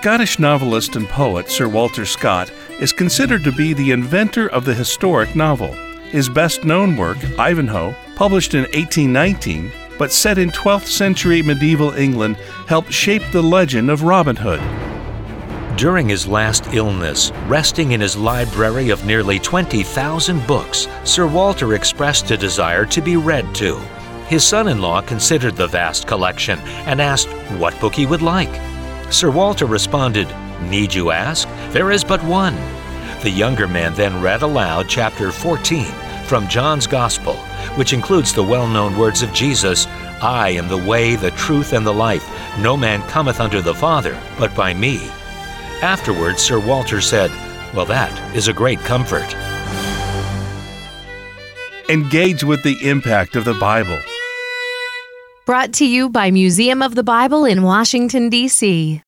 Scottish novelist and poet Sir Walter Scott is considered to be the inventor of the historic novel. His best known work, Ivanhoe, published in 1819, but set in 12th century medieval England, helped shape the legend of Robin Hood. During his last illness, resting in his library of nearly 20,000 books, Sir Walter expressed a desire to be read to. His son in law considered the vast collection and asked what book he would like. Sir Walter responded, Need you ask? There is but one. The younger man then read aloud chapter 14 from John's Gospel, which includes the well known words of Jesus I am the way, the truth, and the life. No man cometh unto the Father but by me. Afterwards, Sir Walter said, Well, that is a great comfort. Engage with the impact of the Bible. Brought to you by Museum of the Bible in Washington, D.C.